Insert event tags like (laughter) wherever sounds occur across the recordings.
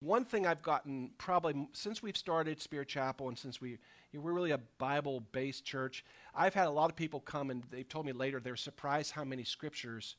one thing I've gotten probably since we've started Spirit Chapel and since we, we're really a Bible based church, I've had a lot of people come and they've told me later they're surprised how many scriptures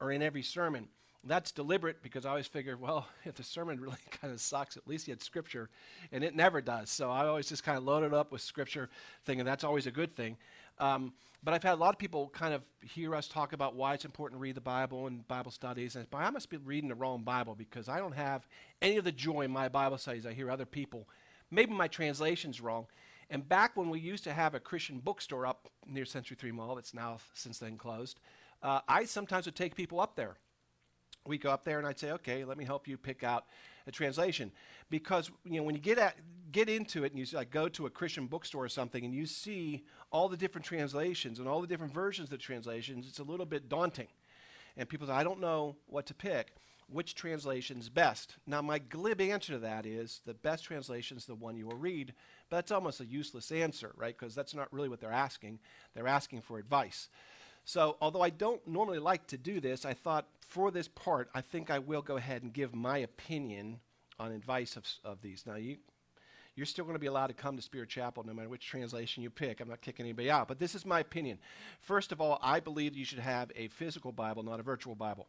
are in every sermon. That's deliberate because I always figure, well, (laughs) if the sermon really (laughs) kind of sucks, at least you had scripture, and it never does. So I always just kind of load it up with scripture, thinking that's always a good thing. Um, but I've had a lot of people kind of hear us talk about why it's important to read the Bible and Bible studies, and I must be reading the wrong Bible because I don't have any of the joy in my Bible studies. I hear other people. Maybe my translation's wrong. And back when we used to have a Christian bookstore up near Century 3 Mall, that's now since then closed, uh, I sometimes would take people up there we go up there and I'd say, okay, let me help you pick out a translation. Because you know, when you get at get into it and you like go to a Christian bookstore or something and you see all the different translations and all the different versions of the translations, it's a little bit daunting. And people say, I don't know what to pick. Which translation's best? Now, my glib answer to that is the best translation is the one you will read, but that's almost a useless answer, right? Because that's not really what they're asking. They're asking for advice. So, although I don't normally like to do this, I thought for this part, I think I will go ahead and give my opinion on advice of, of these. Now, you, you're still going to be allowed to come to Spirit Chapel no matter which translation you pick. I'm not kicking anybody out, but this is my opinion. First of all, I believe you should have a physical Bible, not a virtual Bible.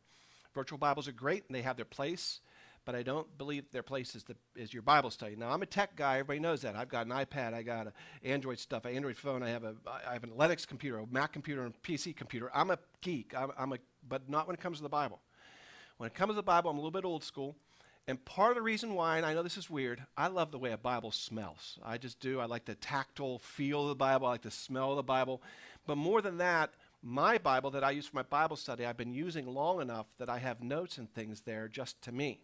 Virtual Bibles are great and they have their place but I don't believe their place is, the, is your Bible study. Now, I'm a tech guy. Everybody knows that. I've got an iPad. I got an Android stuff, an Android phone. I have, a, I have an Linux computer, a Mac computer, and a PC computer. I'm a geek, I'm, I'm a, but not when it comes to the Bible. When it comes to the Bible, I'm a little bit old school. And part of the reason why, and I know this is weird, I love the way a Bible smells. I just do. I like the tactile feel of the Bible. I like the smell of the Bible. But more than that, my Bible that I use for my Bible study, I've been using long enough that I have notes and things there just to me.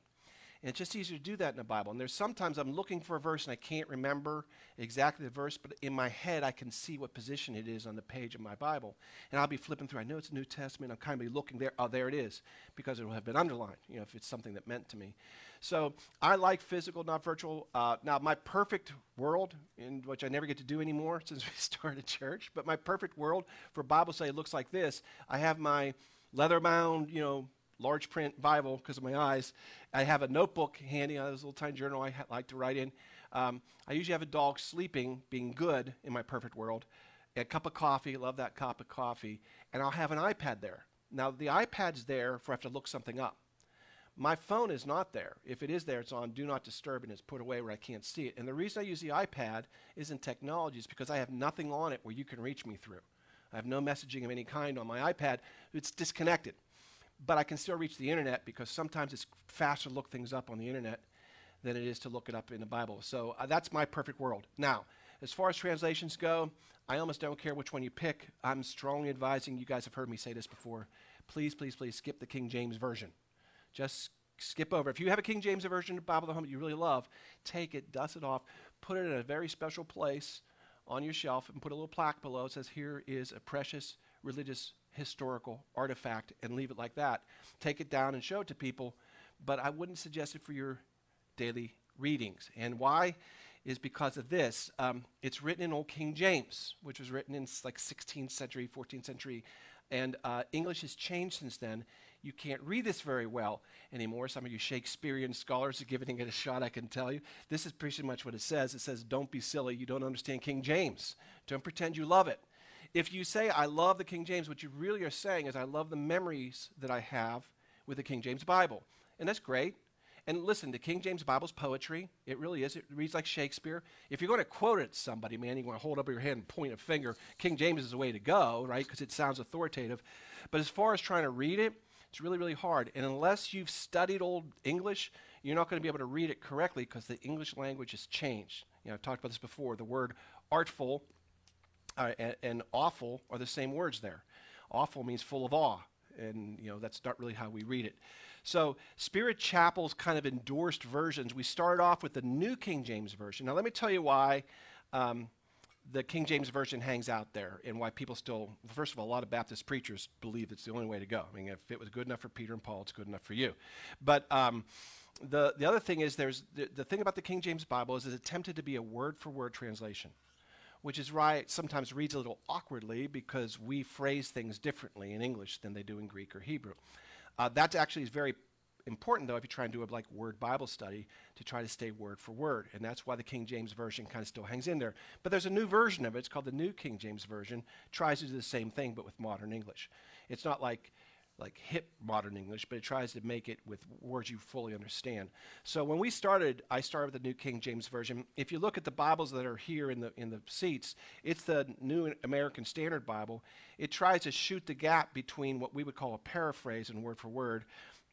And it's just easier to do that in the Bible. And there's sometimes I'm looking for a verse and I can't remember exactly the verse, but in my head I can see what position it is on the page of my Bible. And I'll be flipping through. I know it's New Testament. I'm kind of be looking there. Oh, there it is, because it will have been underlined, you know, if it's something that meant to me. So I like physical, not virtual. Uh, now, my perfect world, in which I never get to do anymore (laughs) since we started church, but my perfect world for Bible study looks like this. I have my leather bound, you know, large print Bible because of my eyes. I have a notebook handy. I have this little tiny journal I ha- like to write in. Um, I usually have a dog sleeping, being good in my perfect world. A cup of coffee, love that cup of coffee, and I'll have an iPad there. Now the iPad's there for I have to look something up. My phone is not there. If it is there, it's on Do Not Disturb and it's put away where I can't see it. And the reason I use the iPad isn't technology, it's because I have nothing on it where you can reach me through. I have no messaging of any kind on my iPad. It's disconnected but I can still reach the internet because sometimes it's faster to look things up on the internet than it is to look it up in the Bible. So uh, that's my perfect world. Now, as far as translations go, I almost don't care which one you pick. I'm strongly advising, you guys have heard me say this before, please, please, please skip the King James Version. Just skip over. If you have a King James Version of Bible at home that you really love, take it, dust it off, put it in a very special place on your shelf, and put a little plaque below. It says, Here is a precious religious historical artifact and leave it like that. Take it down and show it to people, but I wouldn't suggest it for your daily readings. And why? Is because of this. Um, it's written in Old King James, which was written in like 16th century, 14th century, and uh, English has changed since then. You can't read this very well anymore. Some of you Shakespearean scholars are giving it a shot, I can tell you. This is pretty much what it says. It says, Don't be silly. You don't understand King James. Don't pretend you love it. If you say, I love the King James, what you really are saying is, I love the memories that I have with the King James Bible. And that's great. And listen, the King James Bible's poetry. It really is. It reads like Shakespeare. If you're going to quote it to somebody, man, you're going to hold up your hand and point a finger. King James is the way to go, right? Because it sounds authoritative. But as far as trying to read it, it's really, really hard. And unless you've studied Old English, you're not going to be able to read it correctly because the English language has changed. You know, I've talked about this before. The word artful uh, and, and, awful are the same words there. Awful means full of awe, and you know that's not really how we read it. So Spirit Chapel's kind of endorsed versions. We started off with the New King James Version. Now let me tell you why. Um, the King James Version hangs out there and why people still, first of all, a lot of Baptist preachers believe it's the only way to go. I mean, if it was good enough for Peter and Paul, it's good enough for you. But um, the, the other thing is, there's the, the thing about the King James Bible is it's attempted to be a word for word translation which is why it sometimes reads a little awkwardly because we phrase things differently in English than they do in Greek or Hebrew. Uh, that actually is very important, though, if you try and do a like word Bible study, to try to stay word for word. And that's why the King James Version kind of still hangs in there. But there's a new version of it. It's called the New King James Version. Tries to do the same thing, but with modern English. It's not like like hip modern English, but it tries to make it with words you fully understand. So when we started, I started with the New King James Version. If you look at the Bibles that are here in the in the seats, it's the New American Standard Bible. It tries to shoot the gap between what we would call a paraphrase and word for word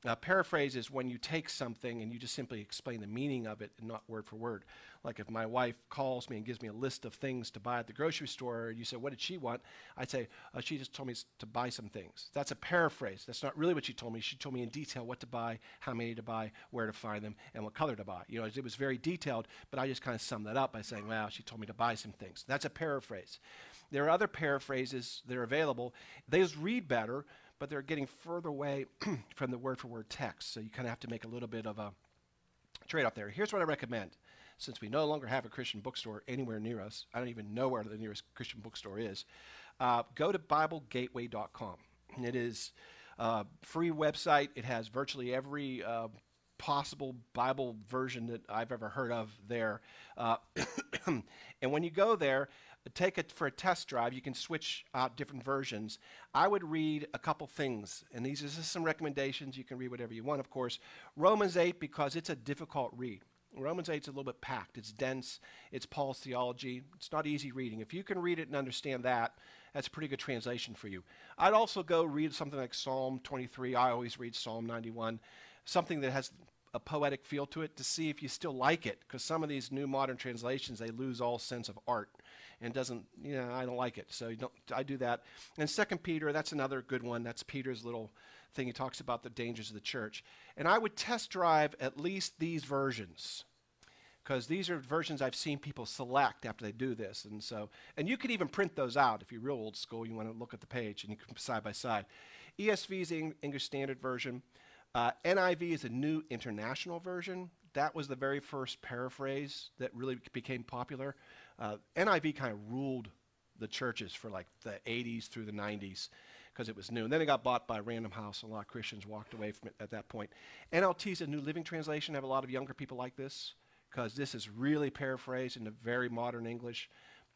uh, paraphrase is when you take something and you just simply explain the meaning of it and not word for word. Like if my wife calls me and gives me a list of things to buy at the grocery store, and you say, What did she want? I'd say, uh, She just told me to buy some things. That's a paraphrase. That's not really what she told me. She told me in detail what to buy, how many to buy, where to find them, and what color to buy. You know, it was very detailed, but I just kind of summed that up by saying, Well, she told me to buy some things. That's a paraphrase. There are other paraphrases that are available. Those read better but they're getting further away (clears throat) from the word for word text. So you kind of have to make a little bit of a trade off there. Here's what I recommend. Since we no longer have a Christian bookstore anywhere near us, I don't even know where the nearest Christian bookstore is. Uh, go to BibleGateway.com. It is a free website. It has virtually every uh, possible Bible version that I've ever heard of there. Uh, (coughs) and when you go there, take it for a test drive. You can switch out different versions. I would read a couple things, and these are just some recommendations. You can read whatever you want, of course. Romans 8, because it's a difficult read. Romans 8 is a little bit packed. It's dense. It's Paul's theology. It's not easy reading. If you can read it and understand that, that's a pretty good translation for you. I'd also go read something like Psalm 23. I always read Psalm 91, something that has a poetic feel to it to see if you still like it, because some of these new modern translations, they lose all sense of art and doesn't, you know, I don't like it. So I do that. And Second Peter, that's another good one. That's Peter's little thing. He talks about the dangers of the church. And I would test drive at least these versions because these are versions I've seen people select after they do this. And so, and you could even print those out if you're real old school. You want to look at the page and you can side by side. ESV is the English Standard Version. Uh, NIV is a new international version. That was the very first paraphrase that really became popular. Uh, NIV kind of ruled the churches for like the 80s through the 90s because it was new. And then it got bought by Random House, and a lot of Christians walked away from it at that point. NLT is a New Living Translation. I have a lot of younger people like this because this is really paraphrased into very modern English.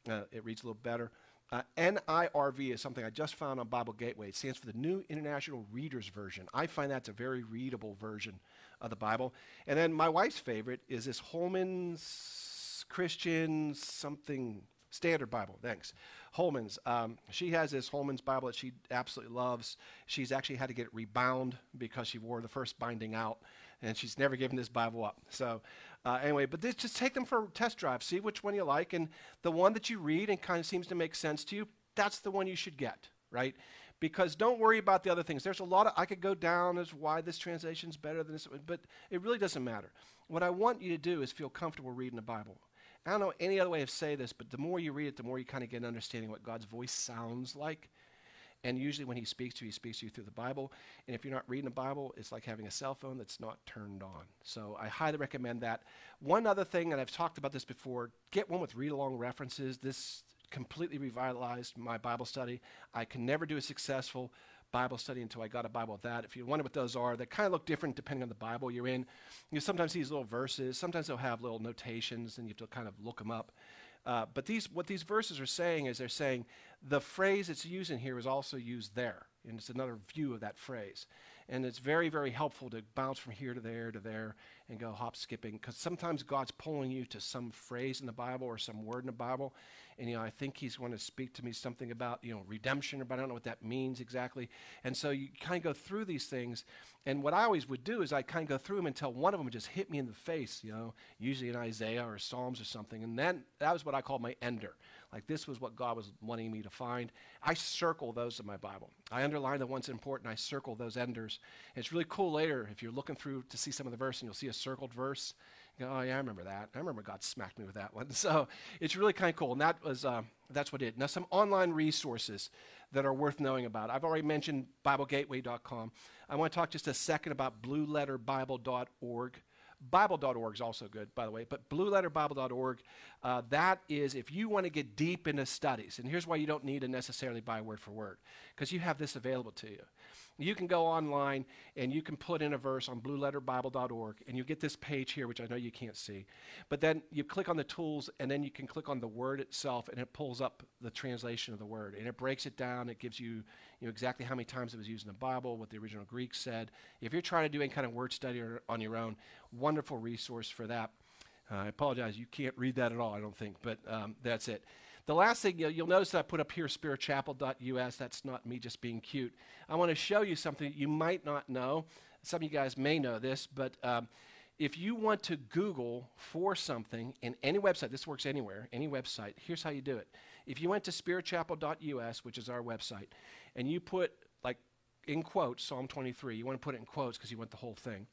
Uh, it reads a little better. Uh, NIRV is something I just found on Bible Gateway. It stands for the New International Reader's Version. I find that's a very readable version of the Bible. And then my wife's favorite is this Holman's Christian something standard Bible. Thanks. Holman's. Um, she has this Holman's Bible that she absolutely loves. She's actually had to get it rebound because she wore the first binding out, and she's never given this Bible up. So, uh, anyway, but this, just take them for a test drive. See which one you like, and the one that you read and kind of seems to make sense to you, that's the one you should get, right? Because don't worry about the other things. There's a lot of, I could go down as why this translation is better than this, but it really doesn't matter. What I want you to do is feel comfortable reading the Bible. I don't know any other way of say this, but the more you read it, the more you kind of get an understanding what God's voice sounds like. And usually when he speaks to you, he speaks to you through the Bible. And if you're not reading the Bible, it's like having a cell phone that's not turned on. So I highly recommend that. One other thing, and I've talked about this before, get one with read-along references. This completely revitalized my Bible study. I can never do a successful Bible study until I got a Bible with that. If you wonder what those are, they kind of look different depending on the Bible you're in. You sometimes see these little verses. Sometimes they'll have little notations, and you have to kind of look them up. Uh, but these, what these verses are saying is they're saying the phrase that's used in here is also used there, and it's another view of that phrase. And it's very, very helpful to bounce from here to there to there and go hop skipping because sometimes God's pulling you to some phrase in the Bible or some word in the Bible, and you know I think He's going to speak to me something about you know redemption, but I don't know what that means exactly. And so you kind of go through these things, and what I always would do is I kind of go through them until one of them just hit me in the face, you know, usually in Isaiah or Psalms or something, and then that was what I called my ender. Like this was what God was wanting me to find. I circle those in my Bible. I underline the ones important. I circle those enders. And it's really cool later if you're looking through to see some of the verse and you'll see a circled verse. You go, oh yeah, I remember that. I remember God smacked me with that one. (laughs) So it's really kind of cool. And that was uh, that's what it. Now some online resources that are worth knowing about. I've already mentioned BibleGateway.com. I want to talk just a second about BlueLetterBible.org. Bible.org is also good, by the way, but blueletterbible.org, uh, that is if you want to get deep into studies. And here's why you don't need to necessarily buy word for word, because you have this available to you. You can go online and you can put in a verse on blueletterbible.org and you get this page here, which I know you can't see. But then you click on the tools and then you can click on the word itself and it pulls up the translation of the word. And it breaks it down. It gives you, you know, exactly how many times it was used in the Bible, what the original Greek said. If you're trying to do any kind of word study on your own, wonderful resource for that. Uh, I apologize, you can't read that at all, I don't think, but um, that's it. The last thing you'll, you'll notice that I put up here spiritchapel.us. That's not me just being cute. I want to show you something you might not know. Some of you guys may know this, but um, if you want to Google for something in any website, this works anywhere, any website, here's how you do it. If you went to spiritchapel.us, which is our website, and you put, like, in quotes, Psalm 23, you want to put it in quotes because you want the whole thing.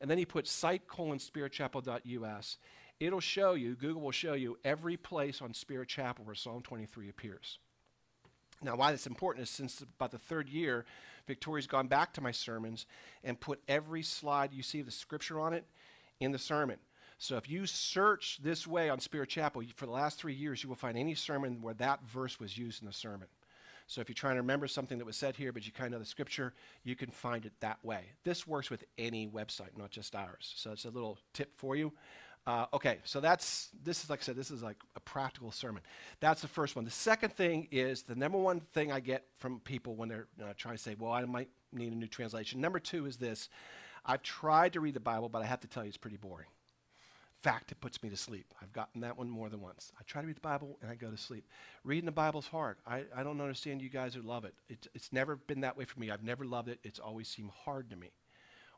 And then you put site colon spiritchapel.us it'll show you, Google will show you every place on Spirit Chapel where Psalm 23 appears. Now, why that's important is since about the third year, Victoria's gone back to my sermons and put every slide you see of the scripture on it in the sermon. So if you search this way on Spirit Chapel for the last three years, you will find any sermon where that verse was used in the sermon. So if you're trying to remember something that was said here, but you kind of know the scripture, you can find it that way. This works with any website, not just ours. So it's a little tip for you. Uh, okay, so that's, this is like I said, this is like a practical sermon. That's the first one. The second thing is the number one thing I get from people when they're uh, trying to say, well, I might need a new translation. Number two is this I've tried to read the Bible, but I have to tell you it's pretty boring. Fact, it puts me to sleep. I've gotten that one more than once. I try to read the Bible and I go to sleep. Reading the Bible's hard. I, I don't understand you guys who love it. it. It's never been that way for me. I've never loved it. It's always seemed hard to me.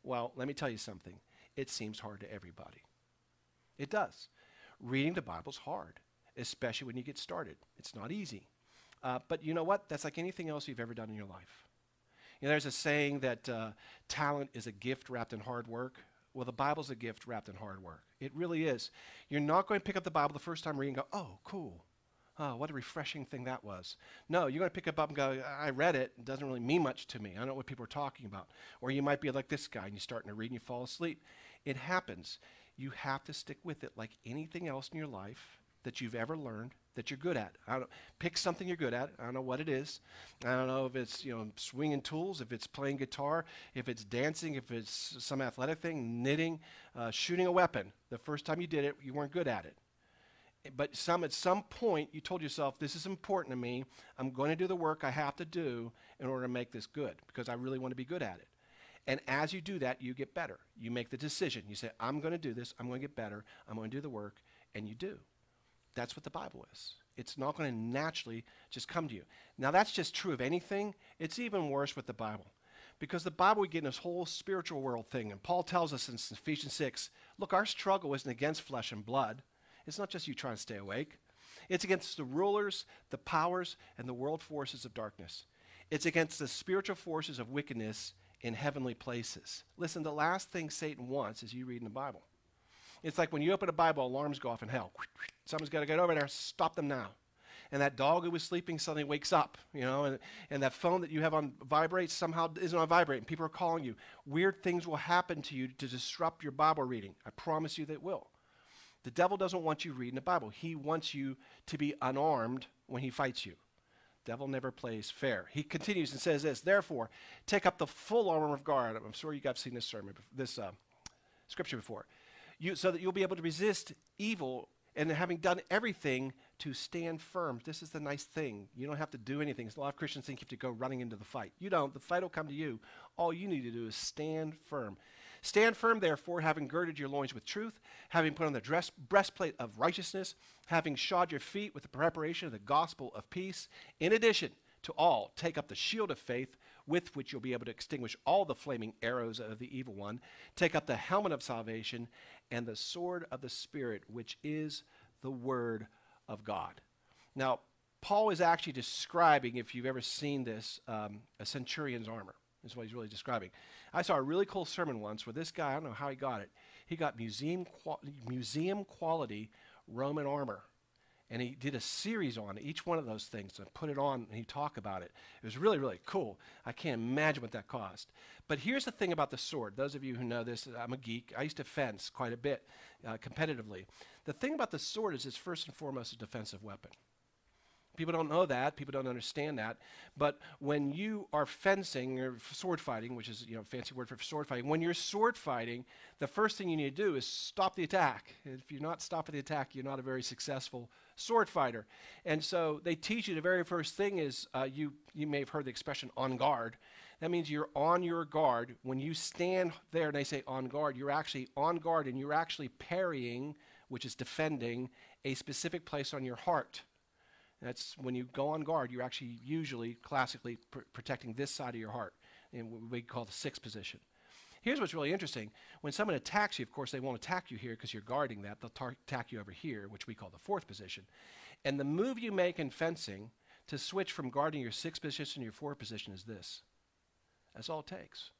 Well, let me tell you something. It seems hard to everybody. It does. Reading the Bible's hard, especially when you get started. It's not easy. Uh, but you know what? That's like anything else you've ever done in your life. You know, there's a saying that uh, talent is a gift wrapped in hard work. Well, the Bible's a gift wrapped in hard work. It really is. You're not going to pick up the Bible the first time reading and go, oh, cool. Oh, what a refreshing thing that was. No, you're going to pick it up and go, I read it. It doesn't really mean much to me. I don't know what people are talking about. Or you might be like this guy and you're starting to read and you fall asleep. It happens you have to stick with it like anything else in your life that you've ever learned that you're good at. I don't, pick something you're good at. I don't know what it is. I don't know if it's you know swinging tools, if it's playing guitar, if it's dancing, if it's some athletic thing, knitting, uh, shooting a weapon. The first time you did it, you weren't good at it. But some at some point you told yourself, "This is important to me. I'm going to do the work I have to do in order to make this good because I really want to be good at it." And as you do that, you get better. You make the decision. You say, I'm going to do this. I'm going to get better. I'm going to do the work. And you do. That's what the Bible is. It's not going to naturally just come to you. Now, that's just true of anything. It's even worse with the Bible. Because the Bible, we get in this whole spiritual world thing. And Paul tells us in Ephesians 6 look, our struggle isn't against flesh and blood. It's not just you trying to stay awake, it's against the rulers, the powers, and the world forces of darkness. It's against the spiritual forces of wickedness in heavenly places. Listen, the last thing Satan wants is you reading the Bible. It's like when you open a Bible, alarms go off in hell. (laughs) Someone's got to get over there, stop them now. And that dog who was sleeping suddenly wakes up, you know, and, and that phone that you have on vibrate somehow isn't on vibrate, and people are calling you. Weird things will happen to you to disrupt your Bible reading. I promise you they will. The devil doesn't want you reading the Bible. He wants you to be unarmed when he fights you. Devil never plays fair. He continues and says this, therefore, take up the full armor of God. I'm sure you guys have seen this sermon, this uh, scripture before. You, so that you'll be able to resist evil and having done everything to stand firm. This is the nice thing. You don't have to do anything. A lot of Christians think you have to go running into the fight. You don't. The fight will come to you. All you need to do is stand firm. Stand firm, therefore, having girded your loins with truth, having put on the dress, breastplate of righteousness, having shod your feet with the preparation of the gospel of peace. In addition to all, take up the shield of faith, with which you'll be able to extinguish all the flaming arrows of the evil one. Take up the helmet of salvation and the sword of the Spirit, which is the word of God. Now, Paul is actually describing, if you've ever seen this, um, a centurion's armor is what he's really describing. I saw a really cool sermon once where this guy, I don't know how he got it, he got museum, museum quality Roman armor. And he did a series on each one of those things and put it on and he talked about it. It was really, really cool. I can't imagine what that cost. But here's the thing about the sword. Those of you who know this, I'm a geek. I used to fence quite a bit uh, competitively. The thing about the sword is it's first and foremost a defensive weapon. People don't know that. People don't understand that. But when you are fencing or sword fighting, which is you know fancy word for sword fighting, when you're sword fighting, the first thing you need to do is stop the attack. If you're not stopping the attack, you're not a very successful sword fighter. And so they teach you the very first thing is uh, you you may have heard the expression on guard. That means you're on your guard. When you stand there and they say on guard, you're actually on guard and you're actually parrying, which is defending, a specific place on your heart. That's when you go on guard, you're actually usually classically pr- protecting this side of your heart in what we call the sixth position. Here's what's really interesting. When someone attacks you, of course, they won't attack you here because you're guarding that. They'll attack you over here, which we call the fourth position. And the move you make in fencing to switch from guarding your sixth position to your fourth position is this. That's all it takes.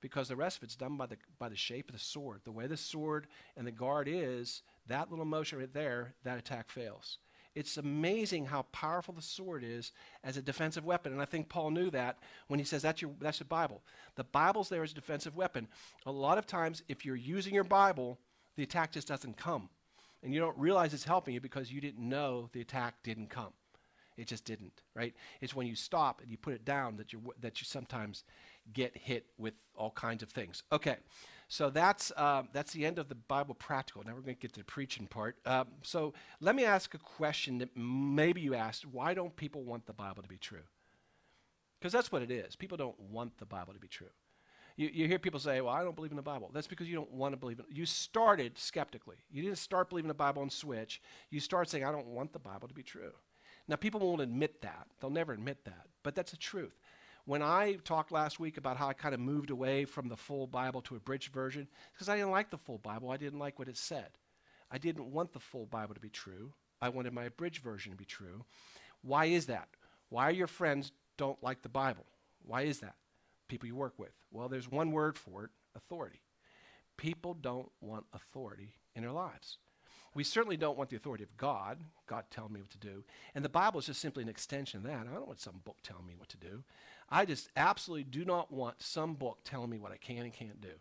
Because the rest of it's done by the, by the shape of the sword. The way the sword and the guard is, that little motion right there, that attack fails. It's amazing how powerful the sword is as a defensive weapon. And I think Paul knew that when he says that's your that's the Bible. The Bible's there as a defensive weapon. A lot of times if you're using your Bible, the attack just doesn't come. And you don't realize it's helping you because you didn't know the attack didn't come. It just didn't, right? It's when you stop and you put it down that you that you sometimes get hit with all kinds of things. Okay. So that's, uh, that's the end of the Bible practical. Now we're going to get to the preaching part. Um, so let me ask a question that maybe you asked why don't people want the Bible to be true? Because that's what it is. People don't want the Bible to be true. You, you hear people say, Well, I don't believe in the Bible. That's because you don't want to believe it. You started skeptically. You didn't start believing the Bible and switch. You start saying, I don't want the Bible to be true. Now, people won't admit that. They'll never admit that. But that's the truth. When I talked last week about how I kind of moved away from the full Bible to a bridged version, because I didn't like the full Bible, I didn't like what it said. I didn't want the full Bible to be true. I wanted my abridged version to be true. Why is that? Why your friends don't like the Bible? Why is that? People you work with. Well, there's one word for it authority. People don't want authority in their lives. We certainly don't want the authority of God, God telling me what to do. And the Bible is just simply an extension of that. I don't want some book telling me what to do. I just absolutely do not want some book telling me what I can and can't do,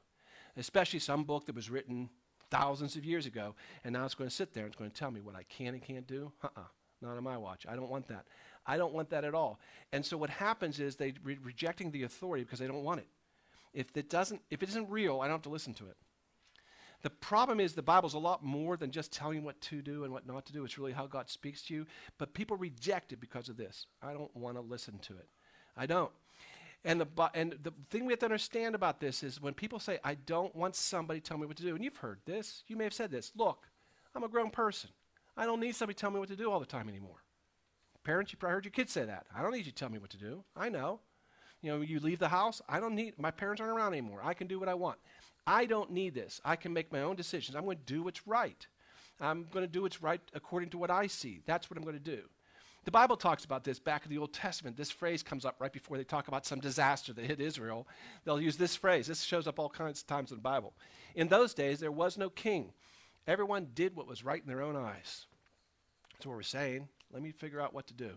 especially some book that was written thousands of years ago, and now it's going to sit there and it's going to tell me what I can and can't do. Uh-uh, not on my watch. I don't want that. I don't want that at all. And so what happens is they re- rejecting the authority because they don't want it. If it doesn't, if it isn't real, I don't have to listen to it. The problem is the Bible's a lot more than just telling you what to do and what not to do. It's really how God speaks to you. But people reject it because of this. I don't want to listen to it. I don't. And the, and the thing we have to understand about this is when people say, I don't want somebody to tell me what to do, and you've heard this, you may have said this look, I'm a grown person. I don't need somebody to tell me what to do all the time anymore. Parents, you probably heard your kids say that. I don't need you to tell me what to do. I know. You know, you leave the house, I don't need, my parents aren't around anymore. I can do what I want. I don't need this. I can make my own decisions. I'm going to do what's right. I'm going to do what's right according to what I see. That's what I'm going to do. The Bible talks about this back in the Old Testament. This phrase comes up right before they talk about some disaster that hit Israel. They'll use this phrase. This shows up all kinds of times in the Bible. In those days, there was no king. Everyone did what was right in their own eyes. That's what we're saying. Let me figure out what to do.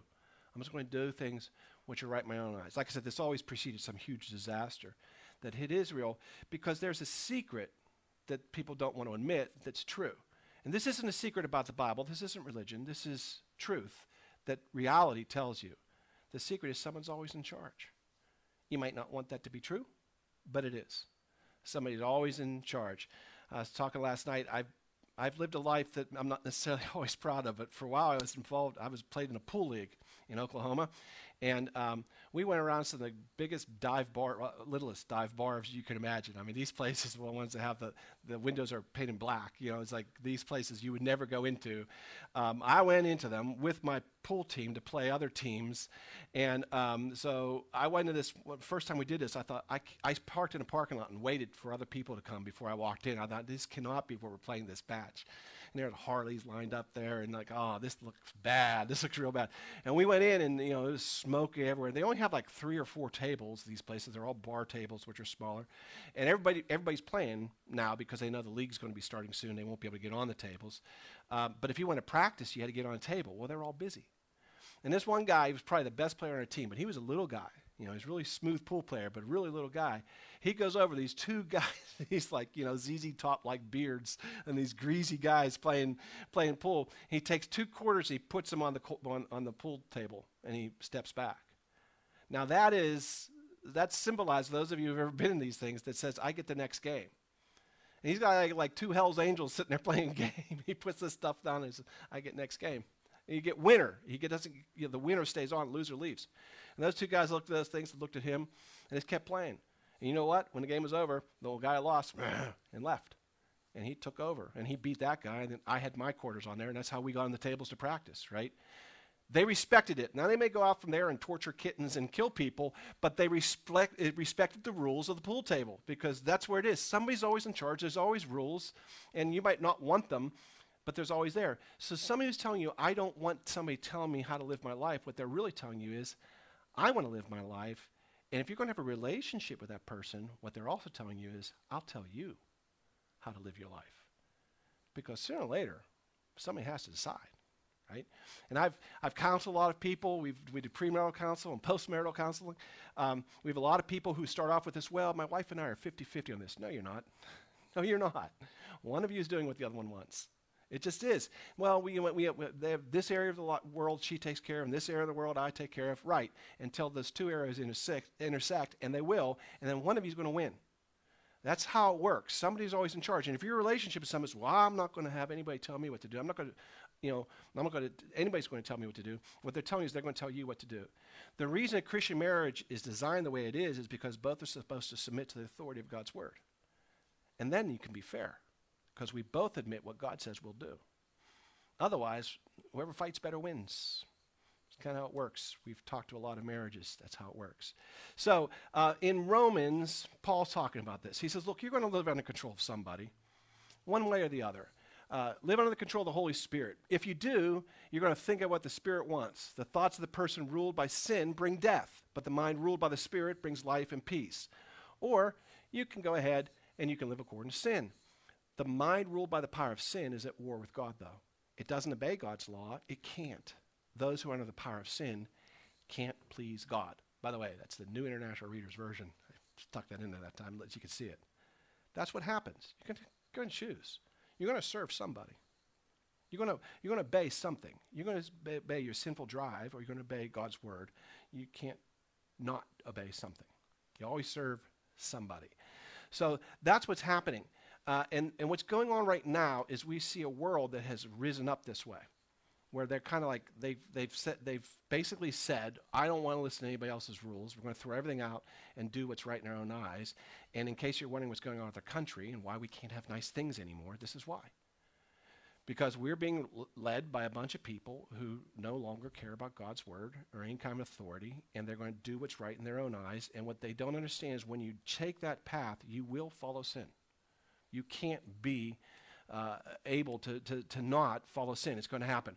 I'm just going to do things which are right in my own eyes. Like I said, this always preceded some huge disaster that hit Israel because there's a secret that people don't want to admit that's true. And this isn't a secret about the Bible. This isn't religion. This is truth that reality tells you. The secret is someone's always in charge. You might not want that to be true, but it is. Somebody's always in charge. I was talking last night. I've I've lived a life that I'm not necessarily (laughs) always proud of. But for a while, I was involved. I was played in a pool league in Oklahoma, and um, we went around to the biggest dive bar, uh, littlest dive bars you can imagine. I mean, these (laughs) places are the ones that have the, the windows are painted black. You know, it's like these places you would never go into. Um, I went into them with my pool team to play other teams. And um, so I went into this, first time we did this, I thought, I, I parked in a parking lot and waited for other people to come before I walked in. I thought, this cannot be where we're playing this batch and there are Harleys lined up there, and like, oh, this looks bad. This looks real bad. And we went in, and you know, it was smoky everywhere. They only have like three or four tables. These places, they're all bar tables, which are smaller, and everybody, everybody's playing now because they know the league's going to be starting soon. They won't be able to get on the tables. Um, but if you went to practice, you had to get on a table. Well, they're all busy. And this one guy, he was probably the best player on our team, but he was a little guy. You know, he's a really smooth pool player, but really little guy. He goes over these two (laughs) guys. he's like, you know, ZZ Top like beards and these greasy guys playing playing pool. He takes two quarters, he puts them on the on, on the pool table, and he steps back. Now that is that symbolizes those of you who've ever been in these things that says I get the next game. And he's got like, like two Hell's Angels sitting there (laughs) playing a game. he puts this stuff down and says, I get next game. And you get winner. He get, doesn't, you know, the winner stays on, loser leaves. And those two guys looked at those things, looked at him, and just kept playing. And you know what? When the game was over, the old guy lost (clears throat) and left. And he took over. And he beat that guy. And then I had my quarters on there, and that's how we got on the tables to practice, right? They respected it. Now they may go out from there and torture kittens and kill people, but they respect, respected the rules of the pool table because that's where it is. Somebody's always in charge. There's always rules, and you might not want them, but there's always there. So somebody who's telling you, I don't want somebody telling me how to live my life, what they're really telling you is, I want to live my life. And if you're going to have a relationship with that person, what they're also telling you is, I'll tell you how to live your life. Because sooner or later, somebody has to decide right? And I've, I've counseled a lot of people. We've, we did premarital counsel and postmarital counseling. Um, we have a lot of people who start off with this, well, my wife and I are 50 50 on this. No, you're not. (laughs) no, you're not. One of you is doing what the other one wants. It just is. Well, we, we, we have this area of the world she takes care of, and this area of the world I take care of. Right. Until those two areas intersect, intersect and they will, and then one of you is going to win. That's how it works. Somebody's always in charge. And if your relationship is somebody, well, I'm not going to have anybody tell me what to do. I'm not going to, you know, I'm not going to, anybody's going to tell me what to do. What they're telling you is they're going to tell you what to do. The reason a Christian marriage is designed the way it is is because both are supposed to submit to the authority of God's word. And then you can be fair because we both admit what God says we'll do. Otherwise, whoever fights better wins. It's kind of how it works. We've talked to a lot of marriages. That's how it works. So uh, in Romans, Paul's talking about this. He says, Look, you're going to live under control of somebody, one way or the other. Uh, live under the control of the Holy Spirit. If you do, you're going to think of what the Spirit wants. The thoughts of the person ruled by sin bring death, but the mind ruled by the Spirit brings life and peace. Or you can go ahead and you can live according to sin. The mind ruled by the power of sin is at war with God, though. It doesn't obey God's law, it can't. Those who are under the power of sin can't please God. By the way, that's the New International Reader's Version. I stuck that in into that time so you can see it. That's what happens. You can go and choose. You're going to serve somebody. You're going to, you're going to obey something. You're going to obey your sinful drive or you're going to obey God's word. You can't not obey something. You always serve somebody. So that's what's happening. Uh, and, and what's going on right now is we see a world that has risen up this way where they're kind of like they've they've said they've basically said I don't want to listen to anybody else's rules. We're going to throw everything out and do what's right in our own eyes. And in case you're wondering what's going on with the country and why we can't have nice things anymore, this is why. Because we're being led by a bunch of people who no longer care about God's word or any kind of authority, and they're going to do what's right in their own eyes. And what they don't understand is when you take that path, you will follow sin. You can't be uh, able to, to, to not follow sin. It's going to happen.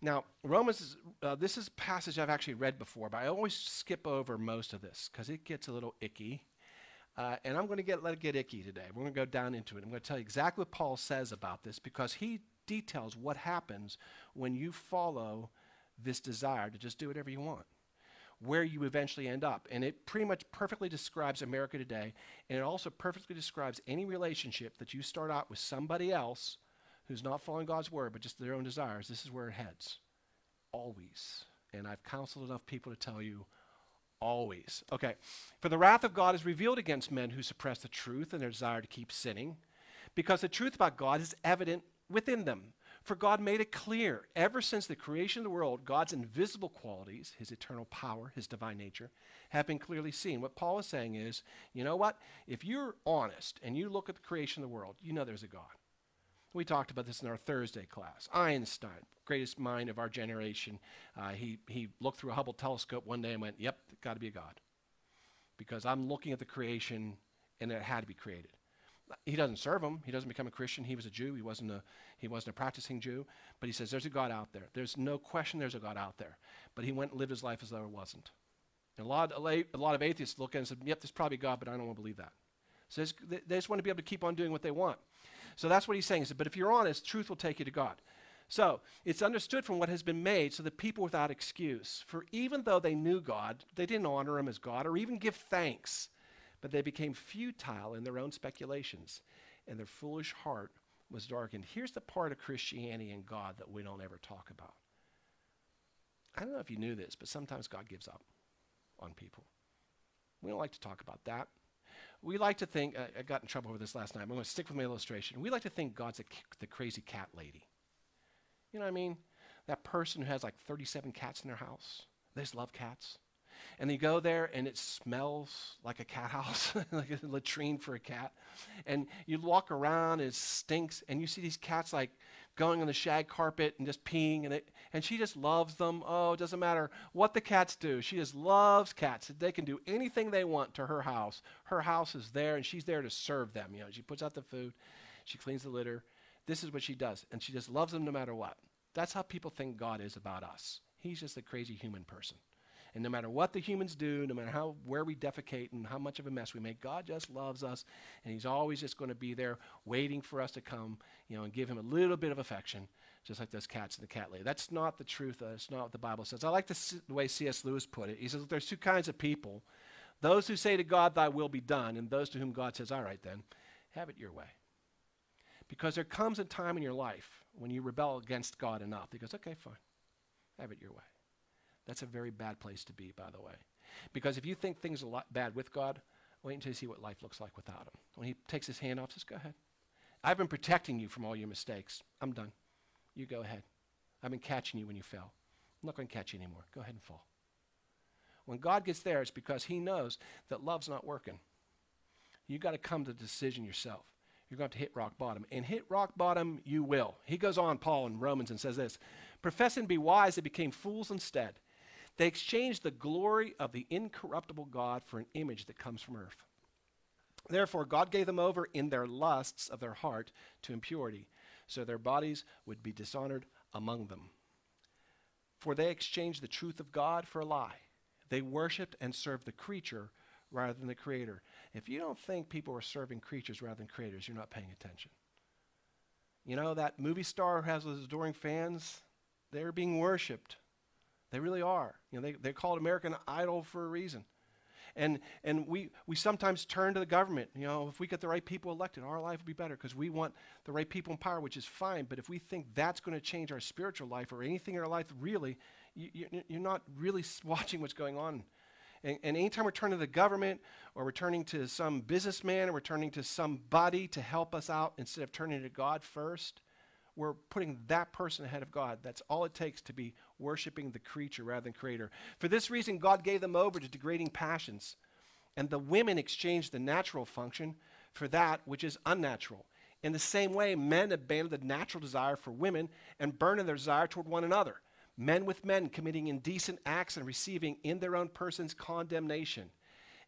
Now, Romans, uh, this is a passage I've actually read before, but I always skip over most of this because it gets a little icky. Uh, and I'm going to get, let it get icky today. We're going to go down into it. I'm going to tell you exactly what Paul says about this because he details what happens when you follow this desire to just do whatever you want where you eventually end up. And it pretty much perfectly describes America today. And it also perfectly describes any relationship that you start out with somebody else who's not following God's word, but just their own desires. This is where it heads. Always. And I've counseled enough people to tell you always. Okay. For the wrath of God is revealed against men who suppress the truth and their desire to keep sinning, because the truth about God is evident within them for God made it clear, ever since the creation of the world, God's invisible qualities, his eternal power, his divine nature, have been clearly seen. What Paul is saying is, you know what? If you're honest and you look at the creation of the world, you know there's a God. We talked about this in our Thursday class. Einstein, greatest mind of our generation, uh, he, he looked through a Hubble telescope one day and went, yep, got to be a God. Because I'm looking at the creation and it had to be created he doesn't serve him. He doesn't become a Christian. He was a Jew. He wasn't a, he wasn't a practicing Jew. But he says, there's a God out there. There's no question there's a God out there. But he went and lived his life as though there wasn't. And a lot, a lot of atheists look at it and say, yep, there's probably God, but I don't want to believe that. So they just want to be able to keep on doing what they want. So that's what he's saying. He said, but if you're honest, truth will take you to God. So it's understood from what has been made, so the people without excuse. For even though they knew God, they didn't honor him as God or even give thanks, but they became futile in their own speculations, and their foolish heart was darkened. Here's the part of Christianity and God that we don't ever talk about. I don't know if you knew this, but sometimes God gives up on people. We don't like to talk about that. We like to think, uh, I got in trouble with this last night. I'm going to stick with my illustration. We like to think God's a, the crazy cat lady. You know what I mean? That person who has like 37 cats in their house. They just love cats. And you go there and it smells like a cat house, (laughs) like a latrine for a cat. And you walk around and it stinks. And you see these cats like going on the shag carpet and just peeing. And, it, and she just loves them. Oh, it doesn't matter what the cats do. She just loves cats. They can do anything they want to her house. Her house is there and she's there to serve them. You know, she puts out the food, she cleans the litter, this is what she does. And she just loves them no matter what. That's how people think God is about us. He's just a crazy human person. And no matter what the humans do, no matter how where we defecate and how much of a mess we make, God just loves us, and He's always just going to be there, waiting for us to come, you know, and give Him a little bit of affection, just like those cats in the cat lady. That's not the truth. Uh, that's not what the Bible says. I like the, the way C.S. Lewis put it. He says there's two kinds of people: those who say to God, "Thy will be done," and those to whom God says, "All right, then, have it your way." Because there comes a time in your life when you rebel against God enough. He goes, okay, fine. Have it your way. That's a very bad place to be, by the way. Because if you think things are bad with God, wait until you see what life looks like without Him. When He takes His hand off, just go ahead. I've been protecting you from all your mistakes. I'm done. You go ahead. I've been catching you when you fell. I'm not going to catch you anymore. Go ahead and fall. When God gets there, it's because He knows that love's not working. You've got to come to the decision yourself you're going to, to hit rock bottom. And hit rock bottom you will. He goes on, Paul in Romans, and says this Professing to be wise, they became fools instead. They exchanged the glory of the incorruptible God for an image that comes from earth. Therefore, God gave them over in their lusts of their heart to impurity, so their bodies would be dishonored among them. For they exchanged the truth of God for a lie. They worshiped and served the creature rather than the creator if you don't think people are serving creatures rather than creators, you're not paying attention. You know, that movie star has those adoring fans, they're being worshiped. They really are. You know, they, they're called American Idol for a reason. And, and we, we sometimes turn to the government. You know, if we get the right people elected, our life will be better because we want the right people in power, which is fine. But if we think that's going to change our spiritual life or anything in our life, really, you, you're not really (laughs) watching what's going on and, and anytime we're turning to the government or we're turning to some businessman or we're turning to somebody to help us out instead of turning to God first, we're putting that person ahead of God. That's all it takes to be worshiping the creature rather than creator. For this reason, God gave them over to degrading passions. And the women exchanged the natural function for that which is unnatural. In the same way, men abandoned the natural desire for women and burned in their desire toward one another men with men committing indecent acts and receiving in their own persons condemnation.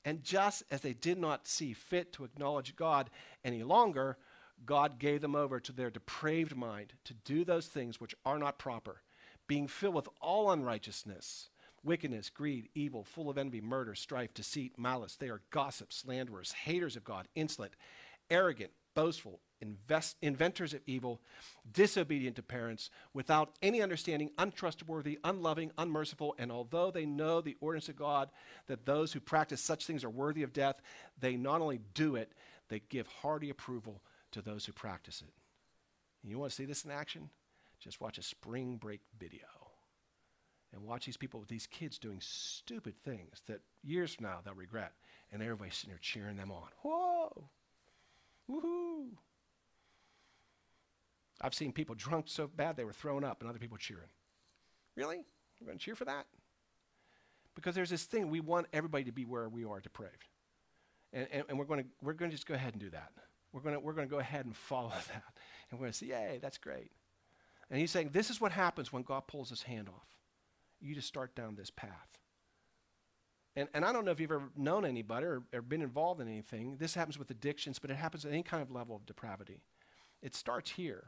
And just as they did not see fit to acknowledge God any longer, God gave them over to their depraved mind to do those things which are not proper, being filled with all unrighteousness, wickedness, greed, evil, full of envy, murder, strife, deceit, malice. They are gossips, slanderers, haters of God, insolent, arrogant, boastful, invest, inventors of evil, disobedient to parents, without any understanding, untrustworthy, unloving, unmerciful, and although they know the ordinance of God that those who practice such things are worthy of death, they not only do it, they give hearty approval to those who practice it. You want to see this in action? Just watch a spring break video and watch these people, with these kids doing stupid things that years from now they'll regret. And everybody's sitting there cheering them on. Whoa! Woohoo! I've seen people drunk so bad they were thrown up and other people cheering. Really? You're going to cheer for that? Because there's this thing, we want everybody to be where we are depraved. And, and, and we're going to we're going to just go ahead and do that. We're going we're to go ahead and follow (laughs) that. And we're going to say, yay, that's great. And he's saying, this is what happens when God pulls his hand off. You just start down this path. And, and I don't know if you've ever known anybody or, or been involved in anything. This happens with addictions, but it happens at any kind of level of depravity. It starts here.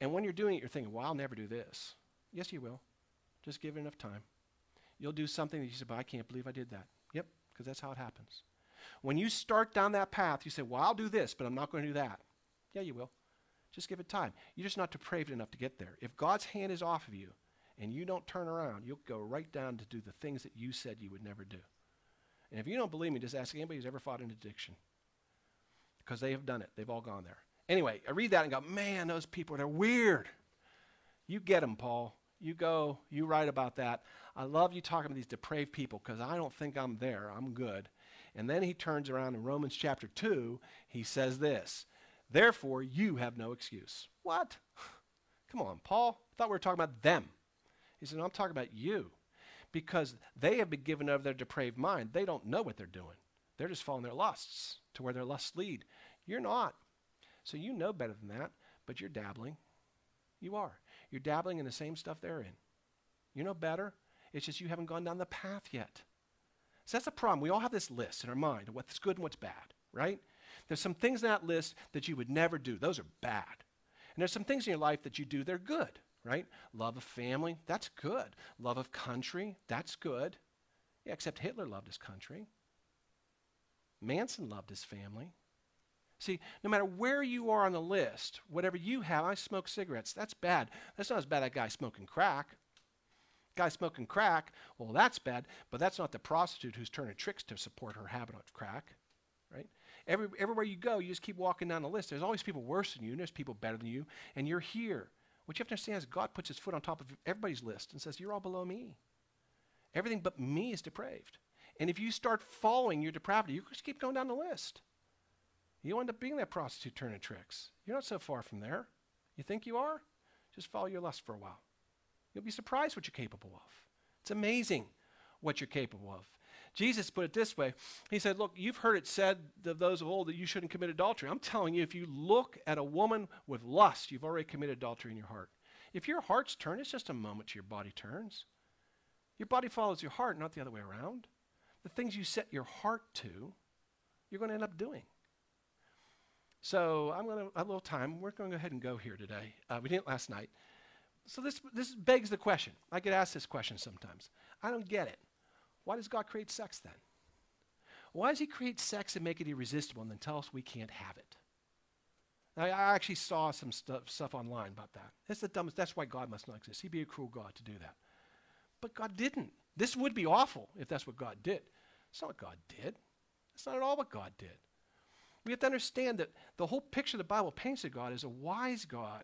And when you're doing it, you're thinking, well, I'll never do this. Yes, you will. Just give it enough time. You'll do something that you say, but I can't believe I did that. Yep, because that's how it happens. When you start down that path, you say, well, I'll do this, but I'm not going to do that. Yeah, you will. Just give it time. You're just not depraved enough to get there. If God's hand is off of you and you don't turn around, you'll go right down to do the things that you said you would never do. And if you don't believe me, just ask anybody who's ever fought an addiction. Because they have done it. They've all gone there. Anyway, I read that and go, man, those people, they're weird. You get them, Paul. You go, you write about that. I love you talking to these depraved people because I don't think I'm there. I'm good. And then he turns around in Romans chapter 2, he says this Therefore, you have no excuse. What? (laughs) Come on, Paul. I thought we were talking about them. He said, No, I'm talking about you. Because they have been given over their depraved mind. They don't know what they're doing. They're just following their lusts to where their lusts lead. You're not. So you know better than that, but you're dabbling. You are. You're dabbling in the same stuff they're in. You know better. It's just you haven't gone down the path yet. So that's the problem. We all have this list in our mind of what's good and what's bad, right? There's some things in that list that you would never do. Those are bad. And there's some things in your life that you do, they're good, right? Love of family, that's good. Love of country, that's good. Yeah, except Hitler loved his country. Manson loved his family. See, no matter where you are on the list, whatever you have, I smoke cigarettes. That's bad. That's not as bad as that guy smoking crack. Guy smoking crack, well, that's bad, but that's not the prostitute who's turning tricks to support her habit of crack, right? Every, everywhere you go, you just keep walking down the list. There's always people worse than you, and there's people better than you, and you're here. What you have to understand is God puts his foot on top of everybody's list and says, You're all below me. Everything but me is depraved. And if you start following your depravity, you just keep going down the list. You end up being that prostitute turning tricks. You're not so far from there. You think you are? Just follow your lust for a while. You'll be surprised what you're capable of. It's amazing what you're capable of. Jesus put it this way He said, Look, you've heard it said of those of old that you shouldn't commit adultery. I'm telling you, if you look at a woman with lust, you've already committed adultery in your heart. If your heart's turned, it's just a moment till your body turns. Your body follows your heart, not the other way around. The things you set your heart to, you're going to end up doing. So I'm going to, a little time, we're going to go ahead and go here today. Uh, we didn't last night. So this, this begs the question. I get asked this question sometimes. I don't get it. Why does God create sex then? Why does He create sex and make it irresistible and then tell us we can't have it? I, I actually saw some stuff, stuff online about that. That's the dumbest. That's why God must not exist. He'd be a cruel God to do that. But God didn't. This would be awful if that's what God did. It's not what God did. It's not at all what God did. We have to understand that the whole picture the Bible paints of God is a wise God.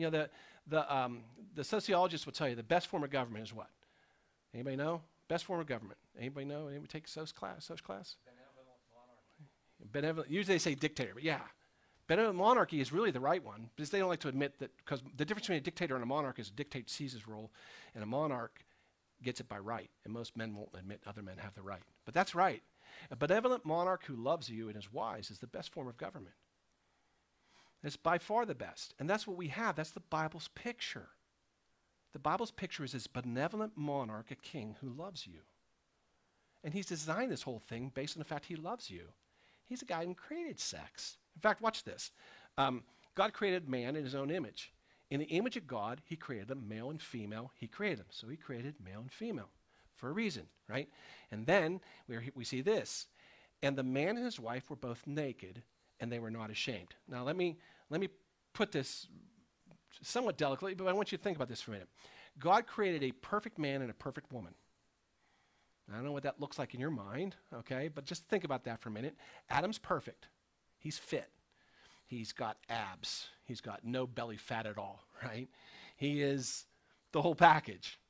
You know, the, the, um, the sociologists will tell you the best form of government is what? Anybody know? Best form of government. Anybody know? Anybody take social class? Social class? Benevolent monarchy. Benevolent. Usually they say dictator, but yeah, benevolent monarchy is really the right one because they don't like to admit that because the difference between a dictator and a monarch is a dictator sees his role, and a monarch gets it by right, and most men won't admit other men have the right. But that's right. A benevolent monarch who loves you and is wise is the best form of government. It's by far the best, and that's what we have. That's the Bible's picture. The Bible's picture is this benevolent monarch, a king who loves you. And he's designed this whole thing based on the fact he loves you. He's a guy who created sex. In fact, watch this. Um, God created man in his own image. In the image of God, he created them, male and female. He created them. So he created male and female for a reason, right? And then we, we see this. And the man and his wife were both naked, and they were not ashamed. Now, let me, let me put this somewhat delicately, but I want you to think about this for a minute. God created a perfect man and a perfect woman. I don't know what that looks like in your mind, okay, but just think about that for a minute. Adam's perfect, he's fit. He's got abs. He's got no belly fat at all, (laughs) right? He is the whole package.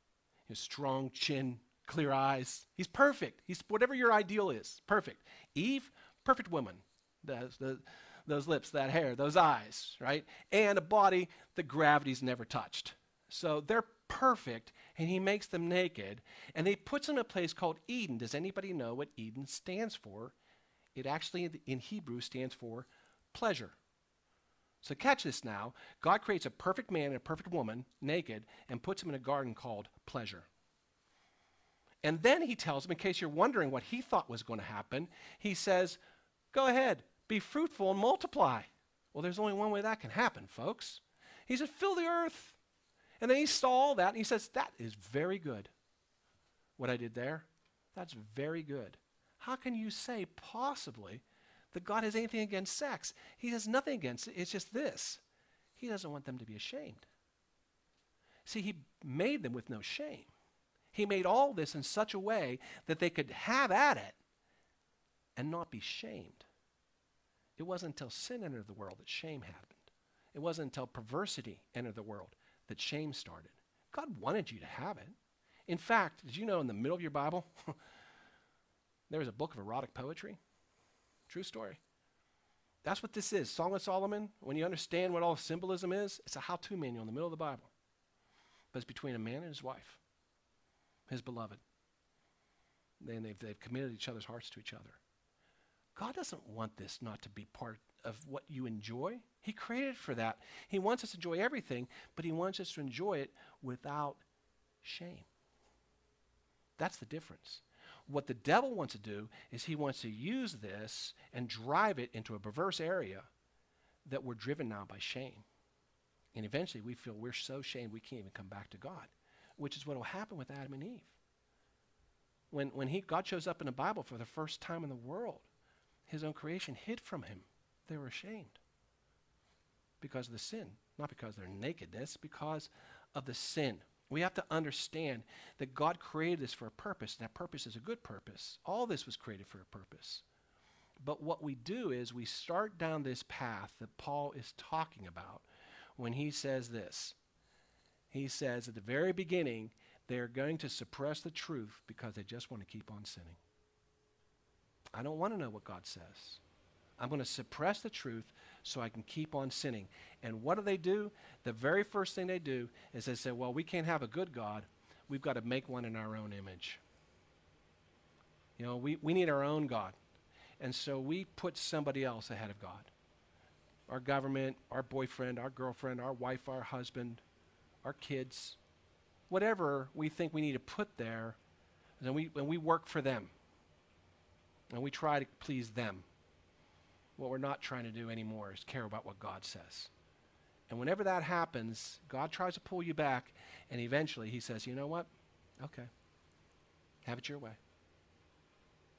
His strong chin, clear eyes. He's perfect. He's whatever your ideal is, perfect. Eve, perfect woman. The, the, those lips, that hair, those eyes, right? And a body that gravity's never touched. So they're perfect, and he makes them naked, and he puts them in a place called Eden. Does anybody know what Eden stands for? It actually, in Hebrew, stands for pleasure. So catch this now. God creates a perfect man and a perfect woman, naked, and puts them in a garden called pleasure. And then he tells them, in case you're wondering what he thought was going to happen, he says, Go ahead, be fruitful and multiply. Well, there's only one way that can happen, folks. He said, fill the earth. And then he saw all that and he says, that is very good. What I did there, that's very good. How can you say possibly that God has anything against sex? He has nothing against it. It's just this. He doesn't want them to be ashamed. See, He made them with no shame. He made all this in such a way that they could have at it and not be shamed. It wasn't until sin entered the world that shame happened. It wasn't until perversity entered the world that shame started. God wanted you to have it. In fact, did you know in the middle of your Bible, (laughs) there is a book of erotic poetry? True story. That's what this is. Song of Solomon, when you understand what all symbolism is, it's a how to manual in the middle of the Bible. But it's between a man and his wife, his beloved. Then they've, they've committed each other's hearts to each other. God doesn't want this not to be part of what you enjoy. He created for that. He wants us to enjoy everything, but He wants us to enjoy it without shame. That's the difference. What the devil wants to do is he wants to use this and drive it into a perverse area that we're driven now by shame. And eventually we feel we're so shamed we can't even come back to God, which is what will happen with Adam and Eve. When, when he, God shows up in the Bible for the first time in the world, his own creation hid from him. They were ashamed because of the sin, not because of their nakedness, because of the sin. We have to understand that God created this for a purpose, and that purpose is a good purpose. All this was created for a purpose. But what we do is we start down this path that Paul is talking about when he says this. He says at the very beginning, they're going to suppress the truth because they just want to keep on sinning. I don't want to know what God says. I'm going to suppress the truth so I can keep on sinning. And what do they do? The very first thing they do is they say, well, we can't have a good God. We've got to make one in our own image. You know, we, we need our own God. And so we put somebody else ahead of God our government, our boyfriend, our girlfriend, our wife, our husband, our kids, whatever we think we need to put there, and we, and we work for them and we try to please them. What we're not trying to do anymore is care about what God says. And whenever that happens, God tries to pull you back, and eventually He says, You know what? Okay. Have it your way.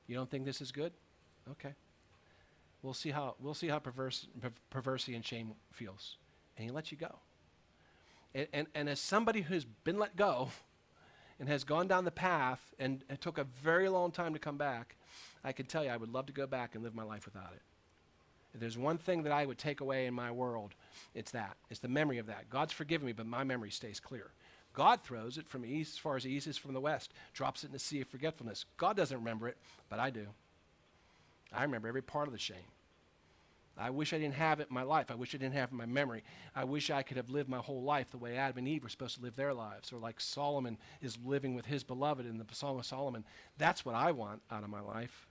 You don't think this is good? Okay. We'll see how, we'll see how perverse, per- perversity and shame feels. And He lets you go. And, and, and as somebody who's been let go (laughs) and has gone down the path and it took a very long time to come back, I can tell you I would love to go back and live my life without it. If there's one thing that I would take away in my world, it's that. It's the memory of that. God's forgiven me, but my memory stays clear. God throws it from east as far as the east is from the west, drops it in the sea of forgetfulness. God doesn't remember it, but I do. I remember every part of the shame. I wish I didn't have it in my life. I wish I didn't have it in my memory. I wish I could have lived my whole life the way Adam and Eve were supposed to live their lives, or like Solomon is living with his beloved in the Song of Solomon. That's what I want out of my life.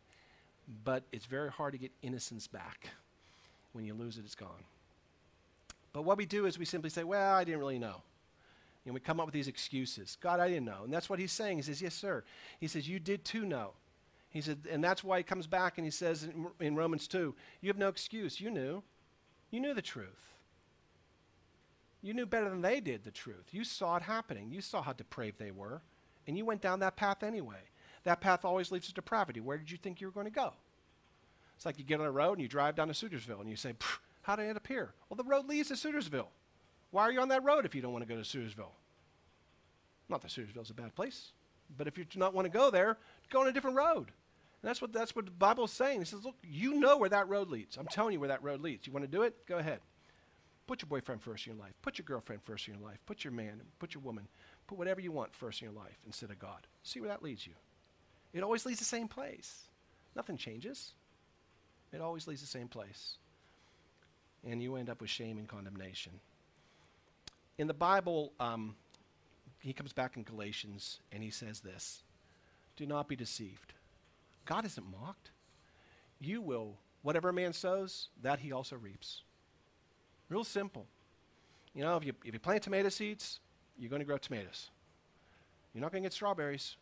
But it's very hard to get innocence back. When you lose it, it's gone. But what we do is we simply say, Well, I didn't really know. And we come up with these excuses. God, I didn't know. And that's what he's saying. He says, Yes, sir. He says, You did too know. He said, and that's why he comes back and he says in, in Romans 2, You have no excuse. You knew. You knew the truth. You knew better than they did the truth. You saw it happening. You saw how depraved they were. And you went down that path anyway. That path always leads to depravity. Where did you think you were going to go? It's like you get on a road and you drive down to Sudlersville and you say, How did I end up here? Well, the road leads to Sudlersville. Why are you on that road if you don't want to go to Sudlersville? Not that Sudlersville's a bad place, but if you do not want to go there, go on a different road. And that's what, that's what the Bible is saying. It says, Look, you know where that road leads. I'm telling you where that road leads. You want to do it? Go ahead. Put your boyfriend first in your life. Put your girlfriend first in your life. Put your man, put your woman. Put whatever you want first in your life instead of God. See where that leads you. It always leads the same place. Nothing changes. It always leads the same place. And you end up with shame and condemnation. In the Bible, um, he comes back in Galatians and he says this Do not be deceived. God isn't mocked. You will, whatever a man sows, that he also reaps. Real simple. You know, if you, if you plant tomato seeds, you're going to grow tomatoes. You're not going to get strawberries.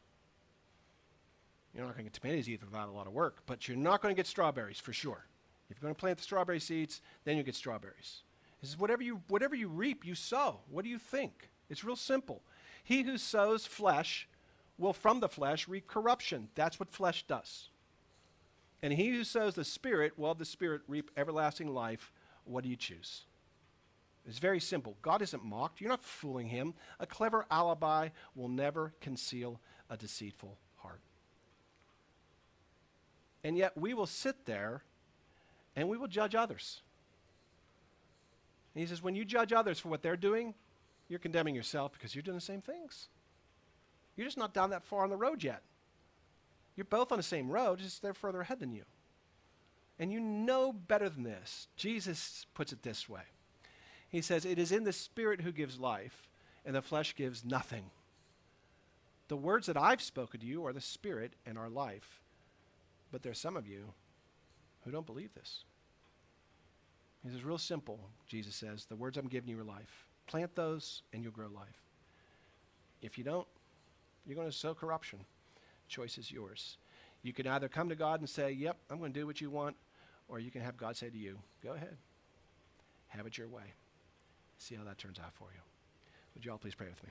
You're not going to get tomatoes either without a lot of work, but you're not going to get strawberries for sure. If you're going to plant the strawberry seeds, then you get strawberries. This is whatever you, whatever you reap, you sow. What do you think? It's real simple. He who sows flesh will from the flesh reap corruption. That's what flesh does. And he who sows the Spirit will of the Spirit reap everlasting life. What do you choose? It's very simple. God isn't mocked. You're not fooling him. A clever alibi will never conceal a deceitful heart. And yet we will sit there and we will judge others. And he says, when you judge others for what they're doing, you're condemning yourself because you're doing the same things. You're just not down that far on the road yet. You're both on the same road, just they're further ahead than you. And you know better than this. Jesus puts it this way He says, It is in the Spirit who gives life, and the flesh gives nothing. The words that I've spoken to you are the Spirit and are life. But there's some of you who don't believe this. He says, real simple, Jesus says, the words I'm giving you are life. Plant those and you'll grow life. If you don't, you're going to sow corruption. Choice is yours. You can either come to God and say, Yep, I'm going to do what you want, or you can have God say to you, Go ahead. Have it your way. See how that turns out for you. Would you all please pray with me?